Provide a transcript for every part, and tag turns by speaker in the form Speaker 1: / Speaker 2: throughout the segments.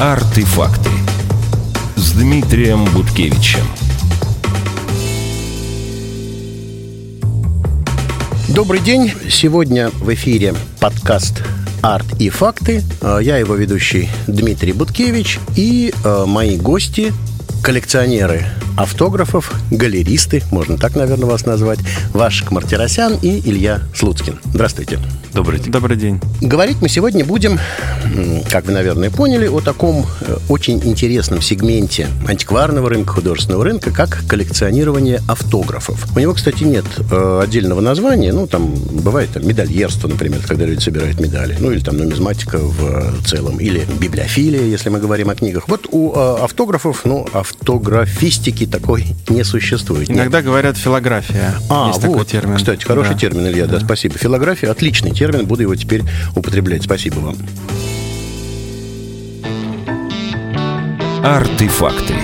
Speaker 1: Артефакты с Дмитрием Буткевичем.
Speaker 2: Добрый день. Сегодня в эфире подкаст «Арт и факты». Э, Я его ведущий Дмитрий Буткевич и э, мои гости – коллекционеры автографов, галеристы, можно так, наверное, вас назвать, Вашек Мартиросян и Илья Слуцкин. Здравствуйте.
Speaker 3: Добрый день. Добрый день.
Speaker 2: Говорить мы сегодня будем, как вы, наверное, поняли, о таком э, очень интересном сегменте антикварного рынка, художественного рынка, как коллекционирование автографов. У него, кстати, нет э, отдельного названия. Ну, там бывает там, медальерство, например, когда люди собирают медали. Ну, или там нумизматика в э, целом. Или библиофилия, если мы говорим о книгах. Вот у э, автографов, ну, автографистики такой не существует. Нет.
Speaker 3: Иногда говорят филография.
Speaker 2: А,
Speaker 3: Есть
Speaker 2: вот,
Speaker 3: такой термин.
Speaker 2: кстати, хороший
Speaker 3: Да.
Speaker 2: термин, Илья, да.
Speaker 3: Да.
Speaker 2: спасибо. Филография отличный термин, буду его теперь употреблять. Спасибо вам.
Speaker 1: Артефакты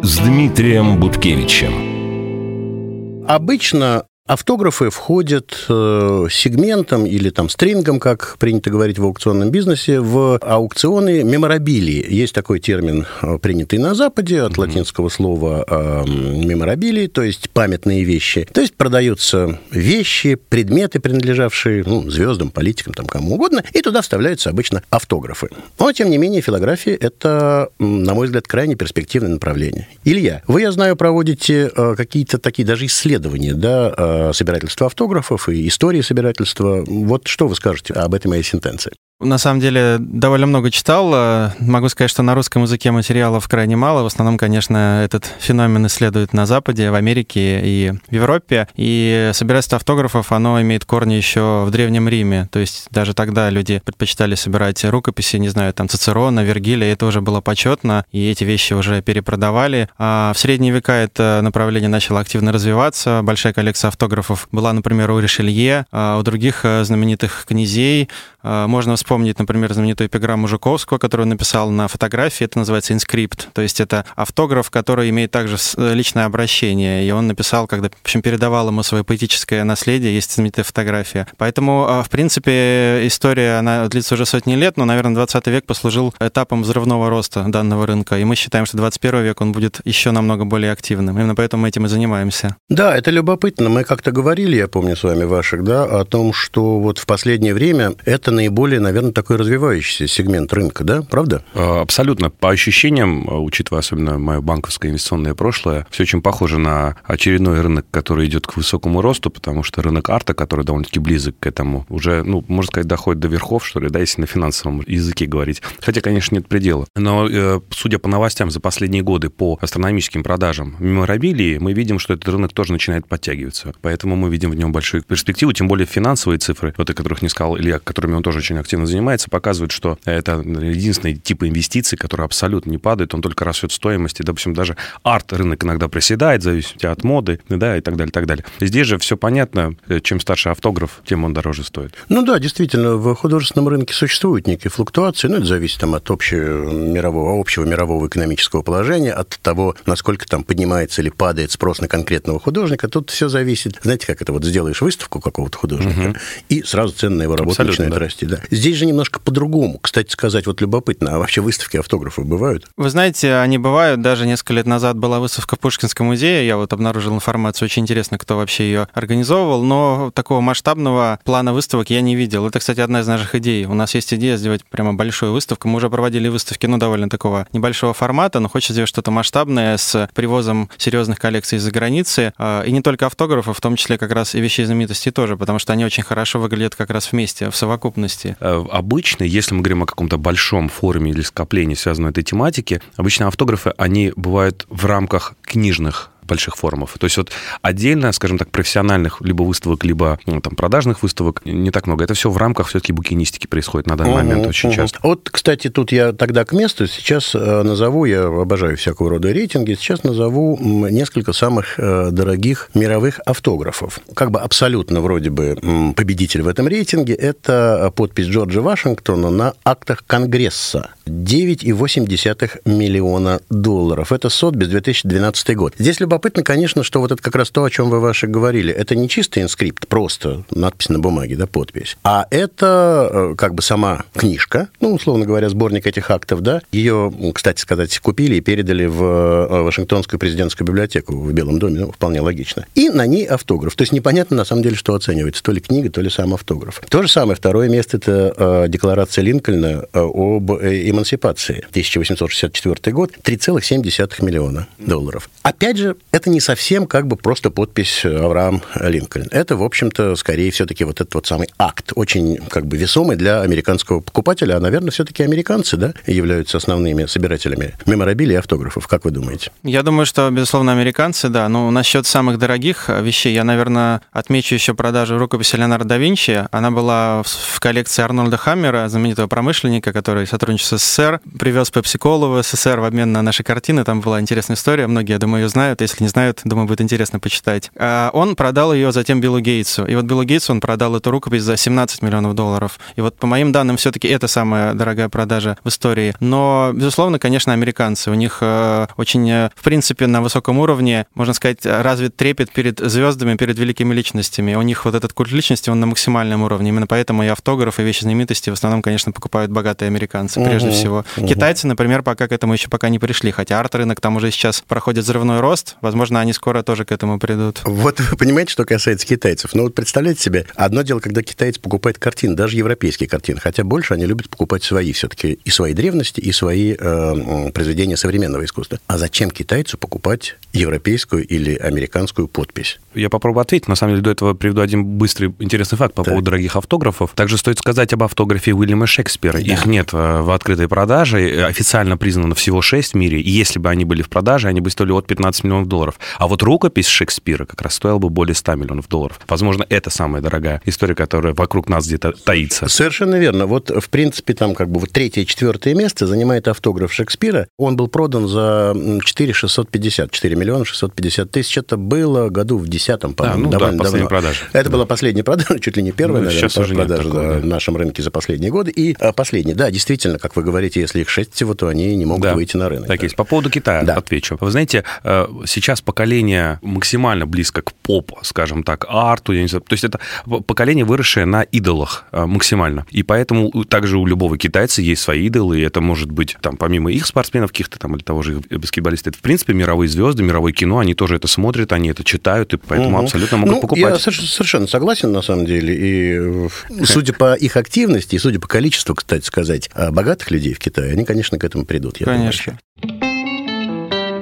Speaker 1: с Дмитрием Буткевичем.
Speaker 2: Обычно автографы входят э, сегментом или там стрингом, как принято говорить в аукционном бизнесе, в аукционы меморабилии. Есть такой термин, э, принятый на Западе, от латинского слова э, меморабилии, то есть памятные вещи. То есть продаются вещи, предметы, принадлежавшие ну, звездам, политикам, там, кому угодно, и туда вставляются обычно автографы. Но, тем не менее, филография – это, на мой взгляд, крайне перспективное направление. Илья, вы, я знаю, проводите э, какие-то такие даже исследования, да, э, собирательства автографов и истории собирательства. Вот что вы скажете об этой моей сентенции?
Speaker 3: На самом деле, довольно много читал. Э, Могу сказать, что на русском языке материалов крайне мало. В основном, конечно, этот феномен исследуют на Западе, в Америке и в Европе. И собирательство автографов, оно имеет корни еще в Древнем Риме. То есть даже тогда люди предпочитали собирать рукописи, не знаю, там Цицерона, Вергилия, это уже было почетно, и эти вещи уже перепродавали. А в средние века это направление начало активно развиваться. Большая коллекция автографов была, например, у Ришелье, а у других э, знаменитых князей. А, Можно вспомнить, например, знаменитую эпиграмму Жуковского, которую он написал на фотографии. Это называется инскрипт. То есть это автограф, который имеет также э, личное обращение. И он написал, когда, в общем, передавал ему свое поэтическое наследие, есть знаменитая фотография. Поэтому, а, в принципе, история, она длится уже сотни лет, но, наверное, 20 век послужил этапом взрывного роста данного рынка. И мы считаем, что 21 век он будет еще намного более активным. Именно поэтому мы этим и занимаемся.
Speaker 2: Да, это любопытно. Мы как-то говорили, я помню с вами, Ваших, да, о том, что вот в последнее время это наиболее, наверное, такой развивающийся сегмент рынка, да? Правда?
Speaker 4: Э, Абсолютно. По ощущениям, э, учитывая особенно мое банковское инвестиционное прошлое, все очень похоже на очередной рынок, который идет к высокому росту, потому что рынок арта, который довольно-таки близок к этому, уже, ну, можно сказать, доходит до верхов, что ли, да, если на финансовом языке говорить. Хотя, конечно, нет предела. Но, э, судя по новостям за последние годы по астрономическим продажам меморабилии, мы видим, что этот рынок тоже начинает подтягиваться. Поэтому мы видим в нем большую перспективу, тем более финансовые цифры, вот о которых не сказал Илья, которыми он тоже очень активно занимается, показывают, что это единственный тип инвестиций, который абсолютно не падает, он только растет в стоимости. Допустим, даже арт-рынок иногда приседает, в зависимости от моды, да, и так далее, и так далее. Здесь же все понятно, э, чем старше автограф, тем он дороже стоит.
Speaker 2: Ну да, действительно, в художественном рынке существуют некие флуктуации, но это зависит там, от общего мирового, общего мирового экономического положения, от того, насколько там поднимается или падает спрос на конкретного художника. Тут все зависит. Знаете, как это вот сделаешь выставку какого-то художника, и сразу цены на его работу
Speaker 4: Абсолютно,
Speaker 2: начинают
Speaker 4: да.
Speaker 2: расти. Да. Здесь же немножко по-другому. Кстати сказать, вот любопытно, а вообще выставки автографов бывают?
Speaker 3: Вы знаете, они бывают. Даже несколько лет назад была выставка в Пушкинском музее. Я вот обнаружил информацию. Очень интересно, кто вообще ее организовывал. Но такого масштабного плана выставок я не видел. Это, кстати, одна из наших идей. У нас есть идея сделать прямо большую выставку. Мы уже проводили выставки, ну, довольно такого небольшого формата, но хочется сделать что-то масштабное с привозом серьезных коллекций из-за границы. А, И не только автографов, в том числе как раз и вещей знаменитостей тоже, потому что они очень хорошо выглядят как раз вместе, в совокупности.
Speaker 4: Обычно, если мы говорим о каком-то большом форуме или скоплении, связанном этой тематике, обычно автографы, они бывают в рамках книжных больших форумов. То есть вот отдельно, скажем так, профессиональных либо выставок, либо ну, там продажных выставок не так много. Это все в рамках все-таки букинистики происходит на данный момент
Speaker 2: Мгм,
Speaker 4: очень
Speaker 2: мгм.
Speaker 4: часто.
Speaker 2: Вот, кстати, тут я тогда к месту. Сейчас э, назову, я обожаю всякого рода рейтинги, сейчас назову несколько самых э, дорогих мировых автографов. Как бы абсолютно вроде бы победитель в этом рейтинге – это подпись Джорджа Вашингтона на актах Конгресса. 9,8 миллиона долларов. Это Сотбис 2012 год. Здесь любопытно любопытно, конечно, что вот это как раз то, о чем вы ваши говорили. Это не чистый инскрипт, просто надпись на бумаге, да, подпись. А это э, как бы сама книжка, ну, условно говоря, сборник этих актов, да. Ее, кстати сказать, купили и передали в э, Вашингтонскую президентскую библиотеку в Белом доме, ну, вполне логично. И на ней автограф. То есть непонятно, на самом деле, что оценивается, то ли книга, то ли сам автограф. То же самое, второе место – это э, декларация Линкольна об эмансипации. 1864 год, 3,7 миллиона долларов. Опять же, это не совсем как бы просто подпись Авраам Линкольн. Это, в общем-то, скорее все-таки вот этот вот самый акт, очень как бы весомый для американского покупателя, а, наверное, все-таки американцы, да, являются основными собирателями меморабилий и автографов. Как вы думаете?
Speaker 3: Я думаю, что, безусловно, американцы, да. Ну, насчет самых дорогих вещей, я, наверное, отмечу еще продажу рукописи Леонардо да Винчи. Она была в коллекции Арнольда Хаммера, знаменитого промышленника, который сотрудничал с СССР, привез пепси-колу в СССР в обмен на наши картины. Там была интересная история, многие, я думаю, ее знают. Если не знают, думаю, будет интересно почитать. А он продал ее затем Биллу Гейтсу. И вот Биллу Гейтсу он продал эту рукопись за 17 миллионов долларов. И вот по моим данным, все-таки это самая дорогая продажа в истории. Но, безусловно, конечно, американцы. У них э, очень, э, в принципе, на высоком уровне, можно сказать, развит трепет перед звездами, перед великими личностями. У них вот этот культ личности, он на максимальном уровне. Именно поэтому и автографы, и вещи знаменитости в основном, конечно, покупают богатые американцы, прежде угу, всего. Угу. Китайцы, например, пока к этому еще пока не пришли. Хотя арт-рынок там уже сейчас проходит взрывной рост. Возможно, они скоро тоже к этому придут.
Speaker 2: Вот вы понимаете, что касается китайцев. Ну вот представляете себе, одно дело, когда китаец покупает картины, даже европейские картины, хотя больше они любят покупать свои все-таки, и свои древности, и свои э, произведения современного искусства. А зачем китайцу покупать европейскую или американскую подпись?
Speaker 4: Я попробую ответить. На самом деле, до этого приведу один быстрый интересный факт по так. поводу дорогих автографов. Также стоит сказать об автографе Уильяма Шекспира. Да. Их нет э, в открытой продаже. Официально признано всего 6 в мире. И если бы они были в продаже, они бы стоили от 15 миллионов долларов. А вот рукопись Шекспира как раз стоила бы более 100 миллионов долларов. Возможно, это самая дорогая история, которая вокруг нас где-то таится.
Speaker 2: Совершенно верно. Вот, в принципе, там как бы вот третье четвертое место занимает автограф Шекспира. Он был продан за 4 650, 4 миллиона 650 тысяч. Это было году в 10 по-моему.
Speaker 4: Да, ну довольно да, последняя продажа.
Speaker 2: Это да. была последняя продажа, чуть ли не первая, ну, наверное, сейчас уже продажа такого, да. в нашем рынке за последние годы. И а, последняя. Да, действительно, как вы говорите, если их 6 всего, то они не могут да. выйти на рынок.
Speaker 4: Так да. есть. По поводу Китая да. отвечу. Вы знаете, э, сейчас поколение максимально близко к поп, скажем так, арту, я не знаю. То есть это поколение, выросшее на идолах э, максимально. И поэтому также у любого китайца есть свои идолы, и это может быть, там, помимо их спортсменов каких-то там, или того же баскетболиста, это, в принципе, мировые звезды, мировое кино, они тоже это смотрят, они это читают, и поэтому угу. абсолютно могут ну, покупать.
Speaker 2: Я совершенно согласен, на самом деле. И судя по их активности, и судя по количеству, кстати сказать, а, богатых людей в Китае, они, конечно, к этому придут.
Speaker 3: Я конечно.
Speaker 1: Думаю.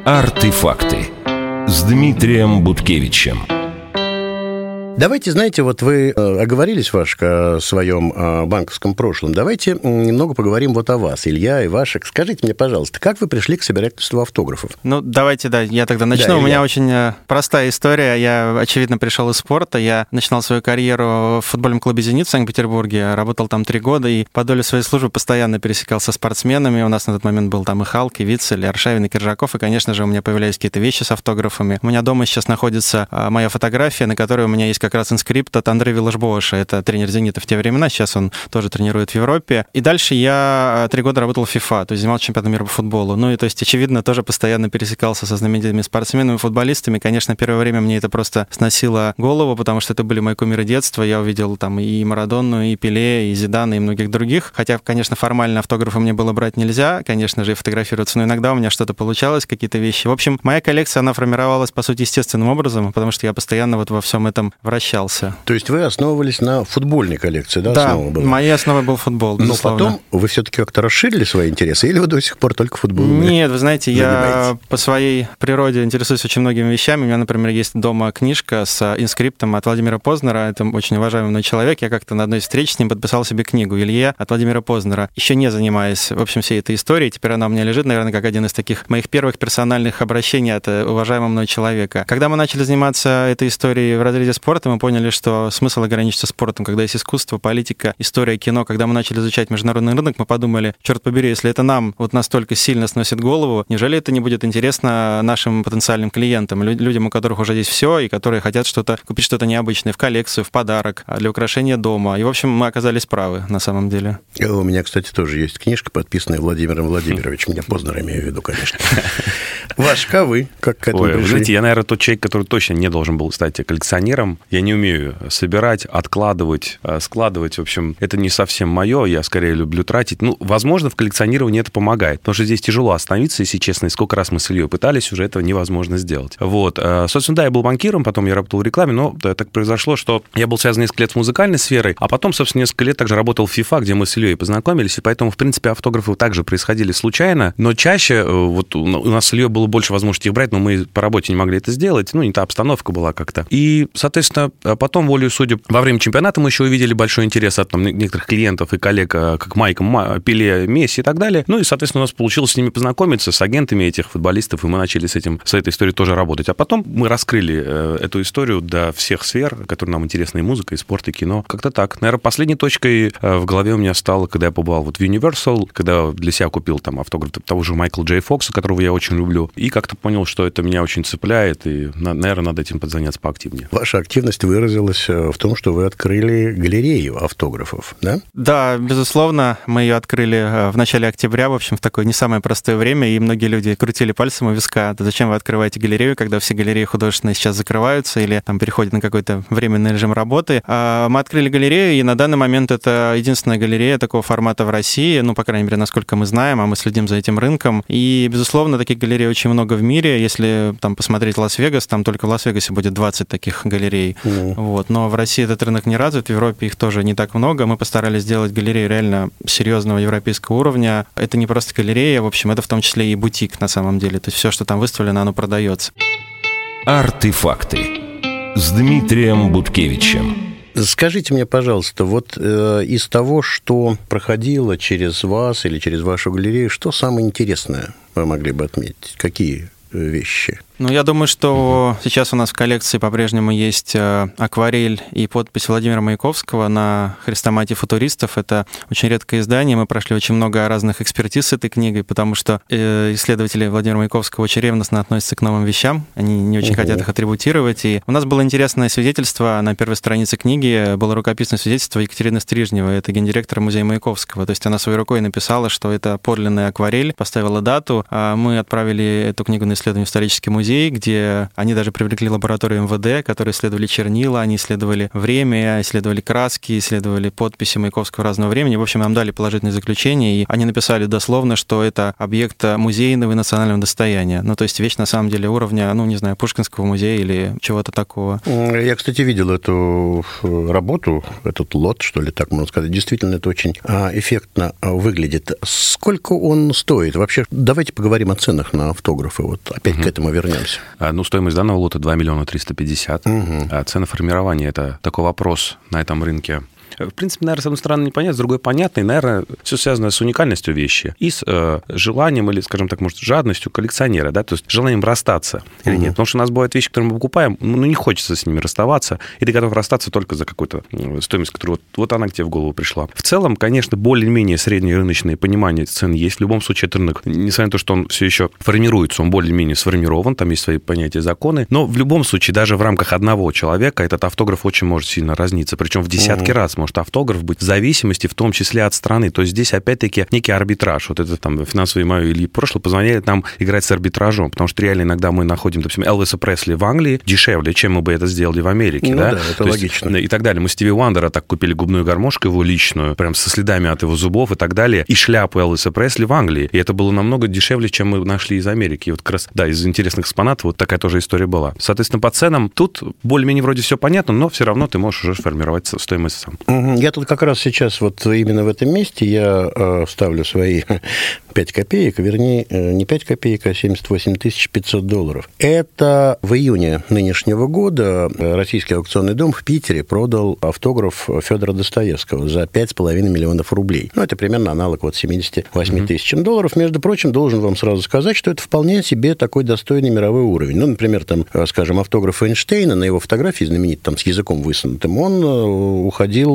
Speaker 1: Артефакты с Дмитрием Буткевичем.
Speaker 2: Давайте, знаете, вот вы э, оговорились, Вашка, о своем э, банковском прошлом. Давайте немного поговорим вот о вас, Илья и Вашек. Скажите мне, пожалуйста, как вы пришли к собирательству автографов?
Speaker 3: Ну, давайте, да, я тогда начну. Да, У меня очень э, простая история. Я, очевидно, пришел из спорта. Я начинал свою карьеру в футбольном клубе «Зенит» в Санкт-Петербурге. Работал там три года и по доле своей службы постоянно пересекался с спортсменами. У нас на тот момент был там и Халк, и Вицель, и Аршавин, и Киржаков. И, конечно же, у меня появлялись какие-то вещи с автографами. У меня дома сейчас находится моя фотография, на которой у меня есть как раз инскрипт от Андрея Виллашбоша. Это тренер «Зенита» в те времена, сейчас он тоже тренирует в Европе. И дальше я э, три года работал в FIFA, то есть занимался чемпионатом мира по футболу. Ну и то есть, очевидно, тоже постоянно пересекался со знаменитыми спортсменами, футболистами. Конечно, первое время мне это просто сносило голову, потому что это были мои кумиры детства. Я увидел там и Марадонну, и Пеле, и Зидана, и многих других. Хотя, конечно, формально автографы мне было брать нельзя, конечно же, и фотографироваться, но иногда у меня что-то получалось, какие-то вещи. В общем, моя коллекция, она формировалась, по сути, естественным образом, потому что я постоянно вот во всем этом вращался занимался.
Speaker 2: То есть вы основывались на футбольной коллекции, да?
Speaker 3: Да, основа была? моей основой был футбол,
Speaker 2: Но потом вы все-таки как-то расширили свои интересы, или вы до сих пор только футболом?
Speaker 3: Нет, вы знаете, я по своей природе интересуюсь очень многими вещами. У меня, например, есть дома книжка с инскриптом от Владимира Познера. Это очень уважаемый мной человек. Я как-то на одной встрече с ним подписал себе книгу «Илье» от Владимира Познера. Еще не занимаясь, в общем, всей этой историей. Теперь она у меня лежит, наверное, как один из таких моих первых персональных обращений от уважаемого мной человека. Когда мы начали заниматься этой историей в разрезе спорта, мы поняли, что смысл ограничиться спортом, когда есть искусство, политика, история, кино. Когда мы начали изучать международный рынок, мы подумали, черт побери, если это нам вот настолько сильно сносит голову, неужели это не будет интересно нашим потенциальным клиентам, людям, у которых уже есть все, и которые хотят что-то купить что-то необычное в коллекцию, в подарок, а, для украшения дома. И, в общем, мы оказались правы на самом деле.
Speaker 2: У меня, кстати, тоже есть книжка, подписанная Владимиром Владимировичем. Я Познер имею в виду, конечно. Вашка, вы как к этому Ой,
Speaker 4: пришли? знаете, я, наверное, тот человек, который точно не должен был стать коллекционером. Я не умею собирать, откладывать, э, складывать. В общем, это не совсем мое. Я скорее люблю тратить. Ну, возможно, в коллекционировании это помогает. Потому что здесь тяжело остановиться, если честно. И сколько раз мы с Ильей пытались, уже этого невозможно сделать. Вот. Э, собственно, да, я был банкиром, потом я работал в рекламе, но так произошло, что я был связан несколько лет с музыкальной сферой, а потом, собственно, несколько лет также работал в FIFA, где мы с Ильей познакомились, и поэтому, в принципе, автографы также происходили случайно, но чаще, э, вот у нас с Ильей было больше возможности их брать, но мы по работе не могли это сделать, ну, не та обстановка была как-то. И, соответственно, потом, волею судеб, во время чемпионата мы еще увидели большой интерес от там, некоторых клиентов и коллег, э, как Майк, Пеле, Месси и так далее. Ну, и, соответственно, у нас получилось с ними познакомиться, с агентами этих футболистов, и мы начали с этим, с этой историей тоже работать. А потом мы раскрыли э, эту историю до всех сфер, которые нам интересны, и музыка, и спорт, и кино. Как-то так. Наверное, последней точкой в голове у меня стало, когда я побывал вот в Universal, когда для себя купил там автограф того же Майкла Джей Фокса, которого я очень люблю, и как-то понял, что это меня очень цепляет, и, наверное, надо этим подзаняться поактивнее.
Speaker 2: Ваша активность выразилась э, в том, что вы открыли галерею автографов, да?
Speaker 3: Да, безусловно, мы ее открыли э, в начале октября, в общем, в такое не самое простое время, и многие люди крутили пальцем у виска, да зачем вы открываете галерею, когда все галереи художественные сейчас закрываются или там переходят на какой-то временный режим работы. А, мы открыли галерею, и на данный момент это единственная галерея такого формата в России, ну, по крайней мере, насколько мы знаем, а мы следим за этим рынком. И, безусловно, таких галерей очень много в мире. Если там посмотреть Лас-Вегас, там только в Лас-Вегасе будет 20 таких галерей. Вот. Но в России этот рынок не развит, в Европе их тоже не так много. Мы постарались сделать галерею реально серьезного европейского уровня. Это не просто галерея, в общем, это в том числе и бутик на самом деле. То есть все, что там выставлено, оно продается.
Speaker 1: Артефакты с Дмитрием Буткевичем.
Speaker 2: Скажите мне, пожалуйста, вот э, из того, что проходило через вас или через вашу галерею, что самое интересное вы могли бы отметить? Какие э, вещи?
Speaker 3: Ну, я думаю, что сейчас у нас в коллекции по-прежнему есть э, акварель и подпись Владимира Маяковского на хрестомате футуристов. Это очень редкое издание. Мы прошли очень много разных экспертиз с этой книгой, потому что э, исследователи Владимира Маяковского очень ревностно относятся к новым вещам. Они не очень угу. хотят их атрибутировать. И у нас было интересное свидетельство на первой странице книги. Было рукописное свидетельство Екатерины Стрижнева, это гендиректора музея Маяковского. То есть она своей рукой написала, что это подлинная акварель, поставила дату. А мы отправили эту книгу на исследование в исторический музей музей, где они даже привлекли лабораторию МВД, которые исследовали чернила, они исследовали время, исследовали краски, исследовали подписи Маяковского разного времени. В общем, нам дали положительное заключение, и они написали дословно, что это объект музейного и национального достояния. Ну, то есть вещь на самом деле уровня, ну, не знаю, Пушкинского музея или чего-то такого.
Speaker 2: Я, кстати, видел эту э, работу, этот лот, что ли, так можно сказать. Действительно, это очень а, эффектно а, выглядит. Сколько он стоит? Вообще, давайте поговорим о ценах на автографы. Вот опять угу. к этому вернемся вернемся.
Speaker 4: А, ну, стоимость данного лота 2 миллиона 350. Угу. А цена формирования – это такой вопрос на этом рынке в принципе, наверное, с одной стороны, непонятно, с другой понятно, и, наверное, все связано с уникальностью вещи и с э, желанием или, скажем так, может, жадностью коллекционера, да, то есть желанием расстаться или угу. нет. Потому что у нас бывают вещи, которые мы покупаем, ну, не хочется с ними расставаться, и ты готов расстаться только за какую-то стоимость, которую вот, вот она к тебе в голову пришла. В целом, конечно, более-менее среднее рыночное понимание цен есть. В любом случае, этот рынок, несмотря на то, что он все еще формируется, он более-менее сформирован, там есть свои понятия, законы, но в любом случае, даже в рамках одного человека этот автограф очень может сильно разниться, причем в десятки угу. раз может автограф быть в зависимости, в том числе от страны. То есть здесь опять-таки некий арбитраж. Вот это там финансовый мою или прошлое позволяет нам играть с арбитражом, потому что реально иногда мы находим, допустим, Элвиса Пресли в Англии дешевле, чем мы бы это сделали в Америке. Ну, да?
Speaker 2: да, это То логично.
Speaker 4: Есть, и так далее. Мы Стиви Уандера так купили губную гармошку его личную, прям со следами от его зубов и так далее, и шляпу Элвиса Пресли в Англии. И это было намного дешевле, чем мы нашли из Америки. И вот как раз, да, из интересных экспонатов вот такая тоже история была. Соответственно, по ценам тут более-менее вроде все понятно, но все равно ты можешь уже формировать стоимость сам.
Speaker 2: Я тут как раз сейчас вот именно в этом месте я э, ставлю свои 5 копеек, вернее, э, не 5 копеек, а 78 500 долларов. Это в июне нынешнего года российский аукционный дом в Питере продал автограф Федора Достоевского за 5,5 миллионов рублей. Ну, это примерно аналог вот 78 mm-hmm. тысячам долларов. Между прочим, должен вам сразу сказать, что это вполне себе такой достойный мировой уровень. Ну, например, там, э, скажем, автограф Эйнштейна на его фотографии знаменит там с языком высунутым, он э,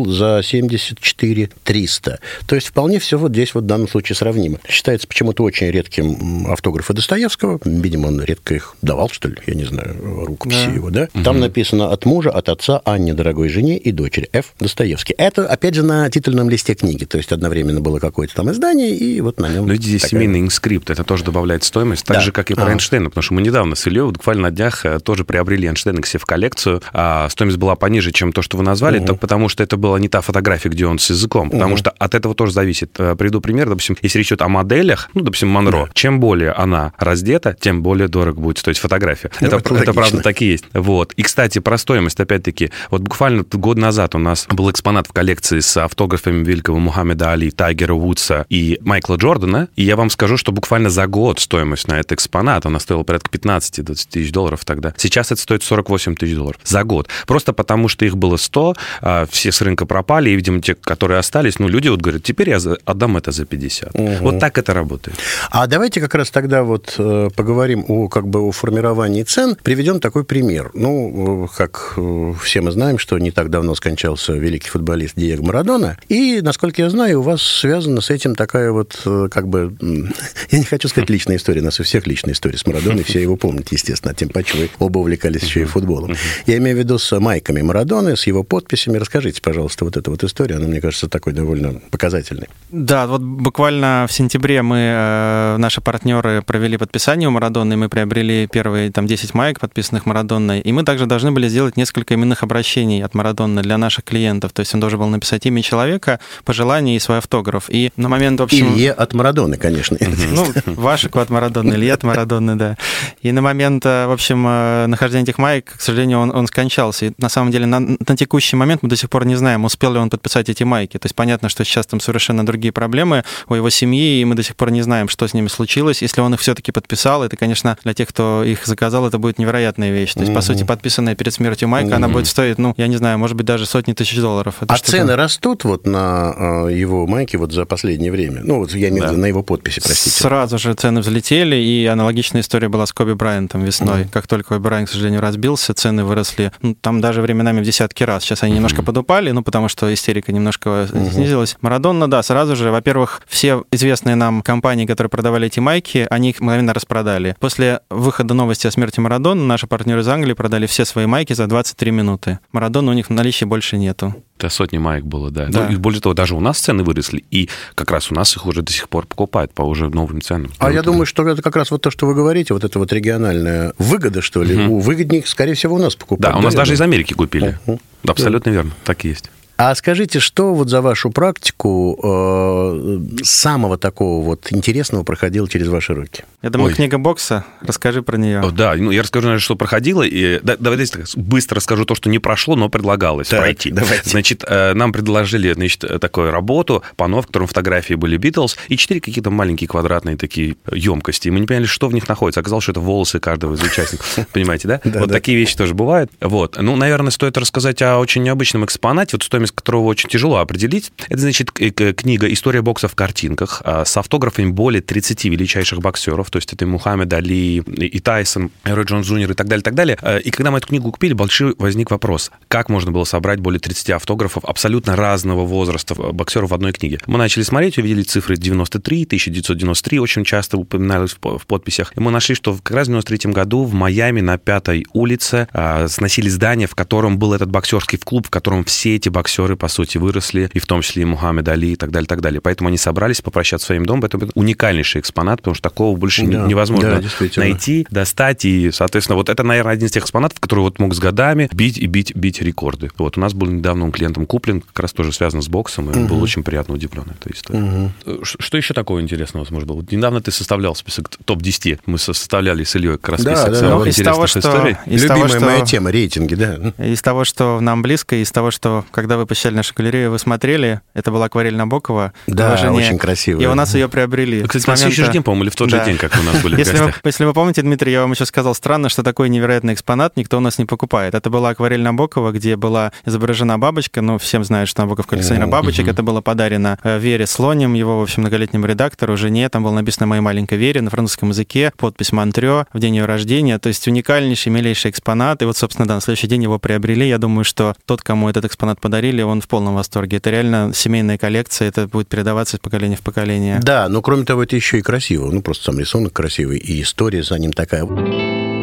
Speaker 2: уходил за 74 300. То есть вполне все вот здесь вот в данном случае сравнимо. Считается почему-то очень редким автографы Достоевского. Видимо, он редко их давал, что ли, я не знаю, рукописи да. его, да? Угу. Там написано от мужа, от отца, Анне, дорогой жене и дочери. Ф. Достоевский. Это, опять же, на титульном листе книги. То есть одновременно было какое-то там издание, и вот на нем...
Speaker 4: Люди здесь такая... семейный инскрипт, это тоже добавляет стоимость, так да. же, как и про а. Эйнштейна, потому что мы недавно с Ильей буквально на днях э, тоже приобрели Эйнштейна к себе в коллекцию, а стоимость была пониже, чем то, что вы назвали, угу. потому что это была не та фотография, где он с языком, потому угу. что от этого тоже зависит. Э, приведу пример, допустим, если речь идет о моделях, ну, допустим, Монро, да. чем более она раздета, тем более дорого будет стоить фотография. Ну, это, это, это правда так и есть. Вот. И, кстати, про стоимость, опять-таки, вот буквально год назад у нас был экспонат в коллекции с автографами великого Мухаммеда Али, Тайгера Вудса и Майкла Джордана, и я вам скажу, что буквально за год стоимость на этот экспонат, она стоила порядка 15-20 тысяч долларов тогда. Сейчас это стоит 48 тысяч долларов за год. Просто потому, что их было 100, а все с рынка пропали, и, видимо, те, которые остались, ну, люди вот говорят, теперь я отдам это за 50. Угу. Вот так это работает.
Speaker 2: А давайте как раз тогда вот э, поговорим о, как бы, о формировании цен. Приведем такой пример. Ну, э, как э, все мы знаем, что не так давно скончался великий футболист Диего Марадона, и, насколько я знаю, у вас связана с этим такая вот, как бы, я не хочу сказать личная история, у нас у всех личная история с Марадоной, все его помнят, естественно, тем паче вы оба увлекались еще и футболом. Я имею в виду с майками Марадоны, с его подписями. Расскажите, пожалуйста, вот эту вот историю, она, мне кажется, такой довольно показательной.
Speaker 3: Да, вот буквально в сентябре мы, э, наши партнеры провели подписание у Марадоны, мы приобрели первые там 10 маек, подписанных Марадонной, и мы также должны были сделать несколько именных обращений от Марадонны для наших клиентов. То есть он должен был написать имя человека, пожелание и свой автограф. И на момент, в общем...
Speaker 2: Илье от Марадоны, конечно.
Speaker 3: Ну, Вашику от Марадоны, Илье от Марадоны, да. И на момент, э, в общем, э, нахождения этих маек, к сожалению, он, он скончался. И на самом деле на, на текущий момент мы до сих пор не знаем, успел ли он подписать эти майки. То есть понятно, что сейчас там совершенно другие проблемы у его семьи, и мы до сих пор не знаем, что с ними случилось. Если он их все-таки подписал, это, конечно, для тех, кто их заказал, это будет невероятная вещь. То есть, mm-hmm. по сути, подписанная перед смертью майка, mm-hmm. она будет стоить, ну, я не знаю, может быть, даже сотни тысяч долларов.
Speaker 2: Это а цены растут вот на э, его майки вот за последнее время? Ну, вот я имею в виду на его подписи, простите.
Speaker 3: Сразу же цены взлетели, и аналогичная история была с Коби Брайантом весной. Mm-hmm. Как только Коби Брайант, к сожалению, разбился, цены выросли, ну, там даже временами в десятки раз. Сейчас они mm-hmm. немножко подупали, ну, потому что истерика немножко mm-hmm. снизилась. Марадонна, да, сразу же, во-первых, все известные нам компании, которые продавали эти майки, они их мгновенно распродали. После выхода новости о смерти Марадона наши партнеры из Англии продали все свои майки за 23 минуты. Марадона у них в наличии больше нету.
Speaker 4: Это сотни маек было, да. да. Ну, и более того, даже у нас цены выросли, и как раз у нас их уже до сих пор покупают по уже новым ценам.
Speaker 2: А я думаю, что это как раз вот то, что вы говорите, вот это вот региональная выгода, что ли. Угу. Выгоднее, скорее всего, у нас покупают.
Speaker 4: Да, у нас даже из Америки купили. Угу. Абсолютно да. верно, так и есть.
Speaker 2: А скажите, что вот за вашу практику э, самого такого вот интересного проходило через ваши руки?
Speaker 3: Я думаю, Ой. книга бокса. Расскажи про нее.
Speaker 4: О, да, ну, я расскажу, наверное, что проходило. И, да, давайте так, быстро расскажу то, что не прошло, но предлагалось так, пройти. Давайте. Значит, э, нам предложили значит, такую работу, панно, в котором фотографии были Битлз, и четыре какие-то маленькие квадратные такие емкости. И мы не поняли, что в них находится. Оказалось, что это волосы каждого из участников. Понимаете, да? Вот такие вещи тоже бывают. Вот. Ну, наверное, стоит рассказать о очень необычном экспонате. Вот стоимость стоимость которого очень тяжело определить. Это, значит, книга «История бокса в картинках» а, с автографами более 30 величайших боксеров, то есть это и Мухаммед Али, и Тайсон, и Рой Джонс Джуниор и так далее, и так далее. А, и когда мы эту книгу купили, большой возник вопрос, как можно было собрать более 30 автографов абсолютно разного возраста боксеров в одной книге. Мы начали смотреть, увидели цифры 93, 1993, очень часто упоминалось в подписях. И мы нашли, что как раз в 93 году в Майами на Пятой улице а, сносили здание, в котором был этот боксерский клуб, в котором все эти боксеры боксеры, по сути, выросли, и в том числе и Мухаммед Али и так далее, так далее. Поэтому они собрались попрощаться своим домом. Поэтому это уникальнейший экспонат, потому что такого больше да, невозможно да, найти, достать. И, соответственно, вот это, наверное, один из тех экспонатов, который вот мог с годами бить и бить, бить рекорды. Вот у нас был недавно клиентом куплен, как раз тоже связан с боксом, и он угу. был очень приятно удивлен этой историей. Угу. Что еще такого интересного, возможно, было? недавно ты составлял список топ-10. Мы составляли с Ильей как раз
Speaker 3: да, список да, самых да. интересных из того, что,
Speaker 2: историй. Из Любимая того, что, моя тема, рейтинги, да.
Speaker 3: Из того, что нам близко, из того, что, когда вы вы посещали нашу галерею, вы смотрели, это была акварель Набокова.
Speaker 2: Да, очень красивая.
Speaker 3: И у нас ее приобрели.
Speaker 4: Кстати, на следующий же день, по-моему, или в тот да. же день, как у нас были
Speaker 3: если вы, если вы помните, Дмитрий, я вам еще сказал, странно, что такой невероятный экспонат никто у нас не покупает. Это была акварель Набокова, где была изображена бабочка, ну, всем знают, что Набоков коллекционер бабочек. Это было подарено э, Вере Слонем, его, в общем, многолетнему редактору, жене. Там было написано «Моей маленькой Вере» на французском языке, подпись Монтрё в день ее рождения. То есть уникальнейший, милейший экспонат. И вот, собственно, да, на следующий день его приобрели. Я думаю, что тот, кому этот экспонат подарили, он в полном восторге. Это реально семейная коллекция, это будет передаваться из поколения в поколение.
Speaker 2: Да, но кроме того, это еще и красиво. Ну, просто сам рисунок красивый, и история за ним такая.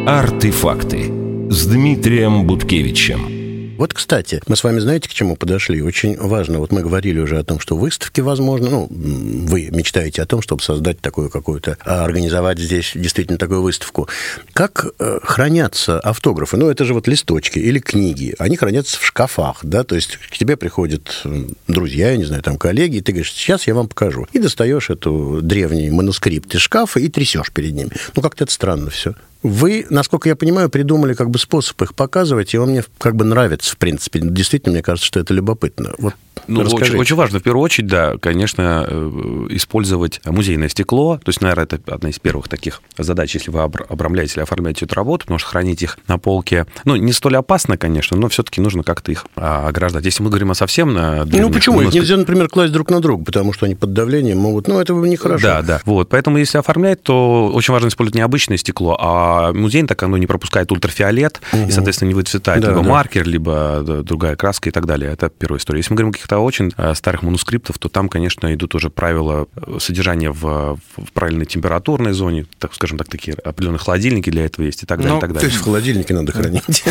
Speaker 1: Артефакты с Дмитрием Буткевичем.
Speaker 2: Вот, кстати, мы с вами знаете, к чему подошли? Очень важно, вот мы говорили уже о том, что выставки возможно, ну, вы мечтаете о том, чтобы создать такую какую-то, а, организовать здесь действительно такую выставку. Как э, хранятся автографы? Ну, это же вот листочки или книги. Они хранятся в шкафах, да, то есть к тебе приходят друзья, я не знаю, там коллеги, и ты говоришь, сейчас я вам покажу. И достаешь эту древний манускрипт из шкафа и трясешь перед ними. Ну, как-то это странно все. Вы, насколько я понимаю, придумали как бы способ их показывать, и он мне как бы нравится, в принципе. Действительно, мне кажется, что это любопытно. Вот
Speaker 4: ну, очень, очень важно, в первую очередь, да, конечно, э, использовать музейное стекло. То есть, наверное, это одна из первых таких задач, если вы обрамляете или оформляете эту работу, потому что хранить их на полке, ну, не столь опасно, конечно, но все-таки нужно как-то их а, ограждать. Если мы говорим о совсем... На
Speaker 2: ну, почему? Их нельзя, например, класть друг на друга, потому что они под давлением могут... Ну, это нехорошо.
Speaker 4: Да, да. Вот, поэтому, если оформлять, то очень важно использовать не обычное стекло, а музейное, так оно не пропускает ультрафиолет, угу. и, соответственно, не выцветает да, либо да. маркер, либо другая краска и так далее. Это первая история. Если мы говорим о каких-то очень э, старых манускриптов, то там, конечно, идут уже правила э, содержания в, в правильной температурной зоне, так скажем так, такие определенные холодильники для этого есть и так далее. Ну, и так далее.
Speaker 2: То есть в холодильнике надо хранить.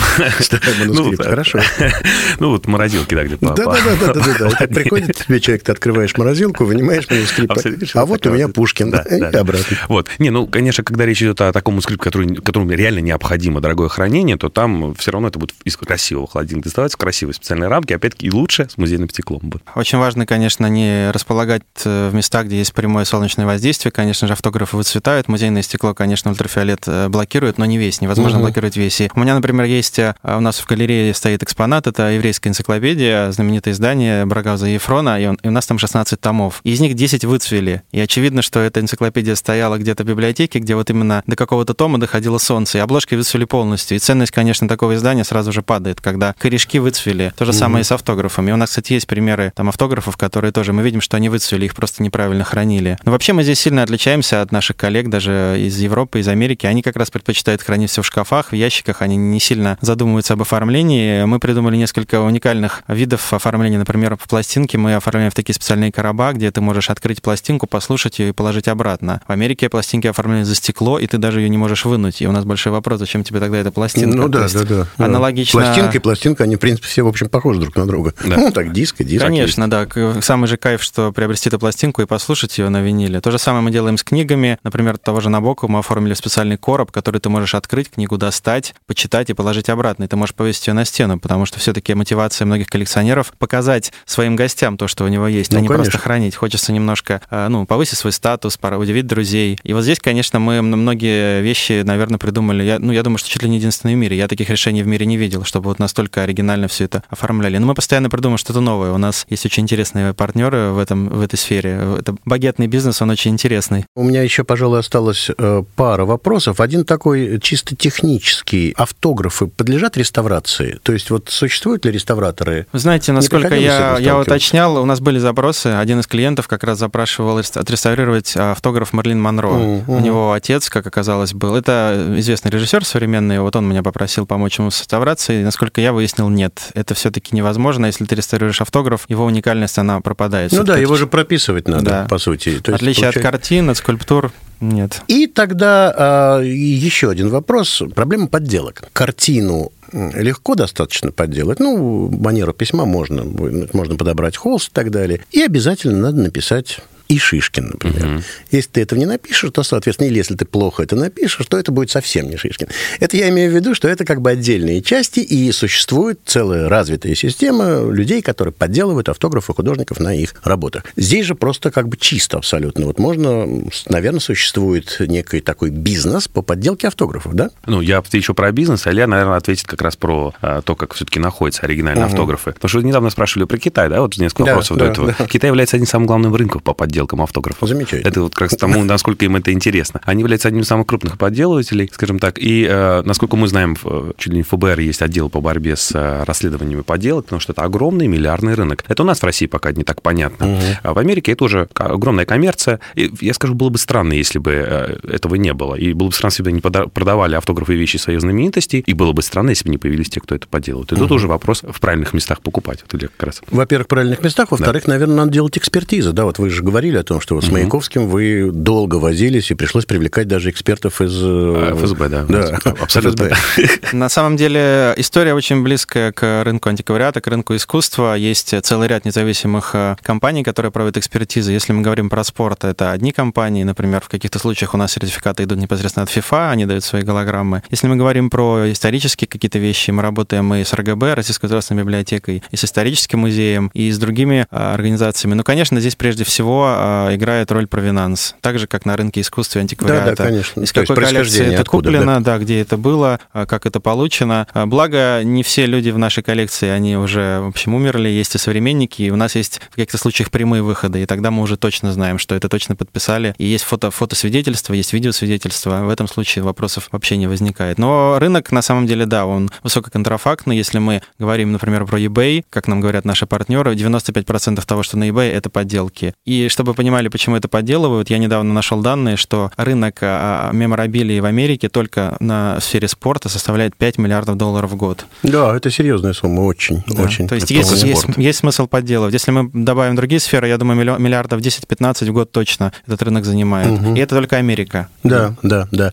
Speaker 4: Ну, Хорошо. Ну, вот морозилки, да, где
Speaker 2: Да, да, да, да, да. Приходит тебе человек, ты открываешь морозилку, вынимаешь манускрипт. А вот у меня Пушкин, и обратно.
Speaker 4: Вот. Не, ну, конечно, когда речь идет о таком манускрипте, который, которому реально необходимо дорогое хранение, то там все равно это будет из красивого холодильника доставаться, в красивой специальной рамке, опять-таки, и лучше с музейным стеклом будет.
Speaker 3: Очень важно, конечно, не располагать э, в местах, где есть прямое солнечное воздействие. Конечно же, автографы выцветают. Музейное стекло, конечно, ультрафиолет э, блокирует, но не весь. Невозможно угу. блокировать весь. И у меня, например, есть... Э, у нас в галерее стоит экспонат. Это еврейская энциклопедия, знаменитое издание Брагауза и Ефрона. И, он, и у нас там 16 томов. Из них 10 выцвели. И очевидно, что эта энциклопедия стояла где-то в библиотеке, где вот именно до какого-то тома доходило солнце. И обложки выцвели полностью. И ценность, конечно, такого издания сразу же падает, когда корешки выцвели. То же самое и с автографами. У нас, кстати, есть примеры там автографов, которые тоже мы видим, что они выцвели, их просто неправильно хранили. Но вообще мы здесь сильно отличаемся от наших коллег даже из Европы, из Америки. Они как раз предпочитают хранить все в шкафах, в ящиках, они не сильно задумываются об оформлении. Мы придумали несколько уникальных видов оформления. Например, в пластинке мы оформляем в такие специальные короба, где ты можешь открыть пластинку, послушать ее и положить обратно. В Америке пластинки оформляют за стекло, и ты даже ее не можешь вынуть. И у нас большой вопрос, зачем тебе тогда эта пластинка?
Speaker 2: Ну да, да, да.
Speaker 3: Аналогично...
Speaker 2: Пластинка и пластинка, они, в принципе, все, в общем, похожи друг на друга. Да. Ну, так, диск и диск.
Speaker 3: Конечно, да. Самый же кайф, что приобрести эту пластинку и послушать ее на виниле. То же самое мы делаем с книгами. Например, того же Набоку мы оформили специальный короб, который ты можешь открыть, книгу достать, почитать и положить обратно. И ты можешь повесить ее на стену, потому что все-таки мотивация многих коллекционеров показать своим гостям то, что у него есть, ну, а не конечно. просто хранить. Хочется немножко, э, ну, повысить свой статус, пора удивить друзей. И вот здесь, конечно, мы многие вещи, наверное, придумали. Я, ну, я думаю, что чуть ли не единственный в мире. Я таких решений в мире не видел, чтобы вот настолько оригинально все это оформляли. Но мы постоянно придумываем что-то новое. У нас есть очень интересные партнеры в этом в этой сфере. Это багетный бизнес, он очень интересный.
Speaker 2: У меня еще, пожалуй, осталось э, пара вопросов. Один такой чисто технический. Автографы подлежат реставрации? То есть вот существуют ли реставраторы?
Speaker 3: Вы знаете, насколько я, я уточнял, у нас были запросы. Один из клиентов как раз запрашивал отреставрировать автограф Марлин Монро. Uh-huh. У него отец, как оказалось, был. Это известный режиссер современный. Вот он меня попросил помочь ему с реставрацией. Насколько я выяснил, нет. Это все-таки невозможно. Если ты реставрируешь автограф, его уникальность, она пропадает.
Speaker 2: Ну да, его же прописывать надо, да. по сути.
Speaker 3: То есть, Отличие получается... от картин, от скульптур нет.
Speaker 2: И тогда э, еще один вопрос. Проблема подделок. Картину легко достаточно подделать. Ну, манеру письма можно, можно подобрать холст и так далее. И обязательно надо написать и Шишкин, например. Угу. Если ты этого не напишешь, то, соответственно, или если ты плохо это напишешь, то это будет совсем не Шишкин. Это я имею в виду, что это как бы отдельные части, и существует целая развитая система людей, которые подделывают автографы художников на их работах. Здесь же просто как бы чисто абсолютно. Вот можно, наверное, существует некий такой бизнес по подделке автографов, да?
Speaker 4: Ну, я еще про бизнес, а Илья, наверное, ответит как раз про а, то, как все-таки находятся оригинальные угу. автографы. Потому что недавно спрашивали про Китай, да, вот несколько да, вопросов да, до этого. Да. Китай является одним из самых главных рынков по подделкам автографов.
Speaker 2: Замечательно.
Speaker 4: Это вот как раз тому, насколько им это интересно. Они являются одним из самых крупных подделывателей, скажем так, и, э, насколько мы знаем, чуть ли не ФБР есть отдел по борьбе с э, расследованиями подделок, потому что это огромный миллиардный рынок. Это у нас в России пока не так понятно. Угу. А в Америке это уже огромная коммерция. И, я скажу, было бы странно, если бы э, этого не было. И было бы странно, если бы они продавали автографы и вещи своих знаменитостей. И было бы странно, если бы не появились те, кто это подделывает. И угу. тут уже вопрос в правильных местах покупать. Вот, как раз.
Speaker 2: Во-первых, в правильных местах. Во-вторых, да. наверное, надо делать экспертизы. Да, вот вы же говорили о том, что вот с. Маяковским вы долго возились, и пришлось привлекать даже экспертов из...
Speaker 4: Э, ФСБ, да.
Speaker 2: Да, абсолютно.
Speaker 3: На самом деле история очень близкая к рынку антиквариата, к рынку искусства. Есть целый ряд независимых э, компаний, которые проводят экспертизы. Если мы говорим про спорт, это одни компании. Например, в каких-то случаях у нас сертификаты идут непосредственно от FIFA, они дают свои голограммы. Если мы говорим про исторические какие-то вещи, мы работаем и с РГБ, Российской государственной библиотекой, и с историческим музеем, и с другими э, организациями. Ну, конечно, здесь прежде всего играет роль провинанс. Так же, как на рынке искусства и антиквариата.
Speaker 2: Да, да, конечно.
Speaker 3: Из какой коллекции это откуда, куплено, да? да, где это было, как это получено. Благо, не все люди в нашей коллекции, они уже, в общем, умерли, есть и современники, и у нас есть в каких-то случаях прямые выходы, и тогда мы уже точно знаем, что это точно подписали. И есть фото, фотосвидетельство, есть видеосвидетельство. В этом случае вопросов вообще не возникает. Но рынок, на самом деле, да, он высококонтрафактный. Если мы говорим, например, про eBay, как нам говорят наши партнеры, 95% того, что на eBay, это подделки. И чтобы понимали, почему это подделывают, я недавно нашел данные, что рынок а, меморабилии в Америке только на сфере спорта составляет 5 миллиардов долларов в год.
Speaker 2: Да, это серьезная сумма, очень, да. очень.
Speaker 3: То есть есть, есть, есть смысл подделывать. Если мы добавим другие сферы, я думаю, миллиардов 10-15 в год точно этот рынок занимает. Угу. И это только Америка.
Speaker 2: Да, да, да.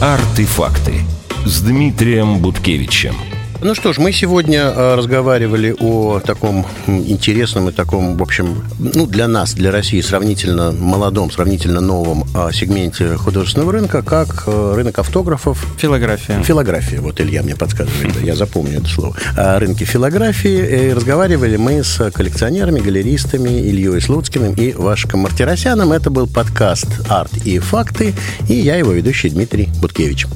Speaker 1: Артефакты с Дмитрием Буткевичем.
Speaker 2: Ну что ж, мы сегодня э, разговаривали о таком интересном и таком, в общем, ну, для нас, для России, сравнительно молодом, сравнительно новом э, сегменте художественного рынка, как э, рынок автографов.
Speaker 3: Филография.
Speaker 2: Филография, вот Илья мне подсказывает, я запомню это слово. О рынке филографии. И разговаривали мы с коллекционерами, галеристами Ильей Слуцкиным и Вашиком Мартиросяном. Это был подкаст «Арт и факты», и я его ведущий Дмитрий Буткевич.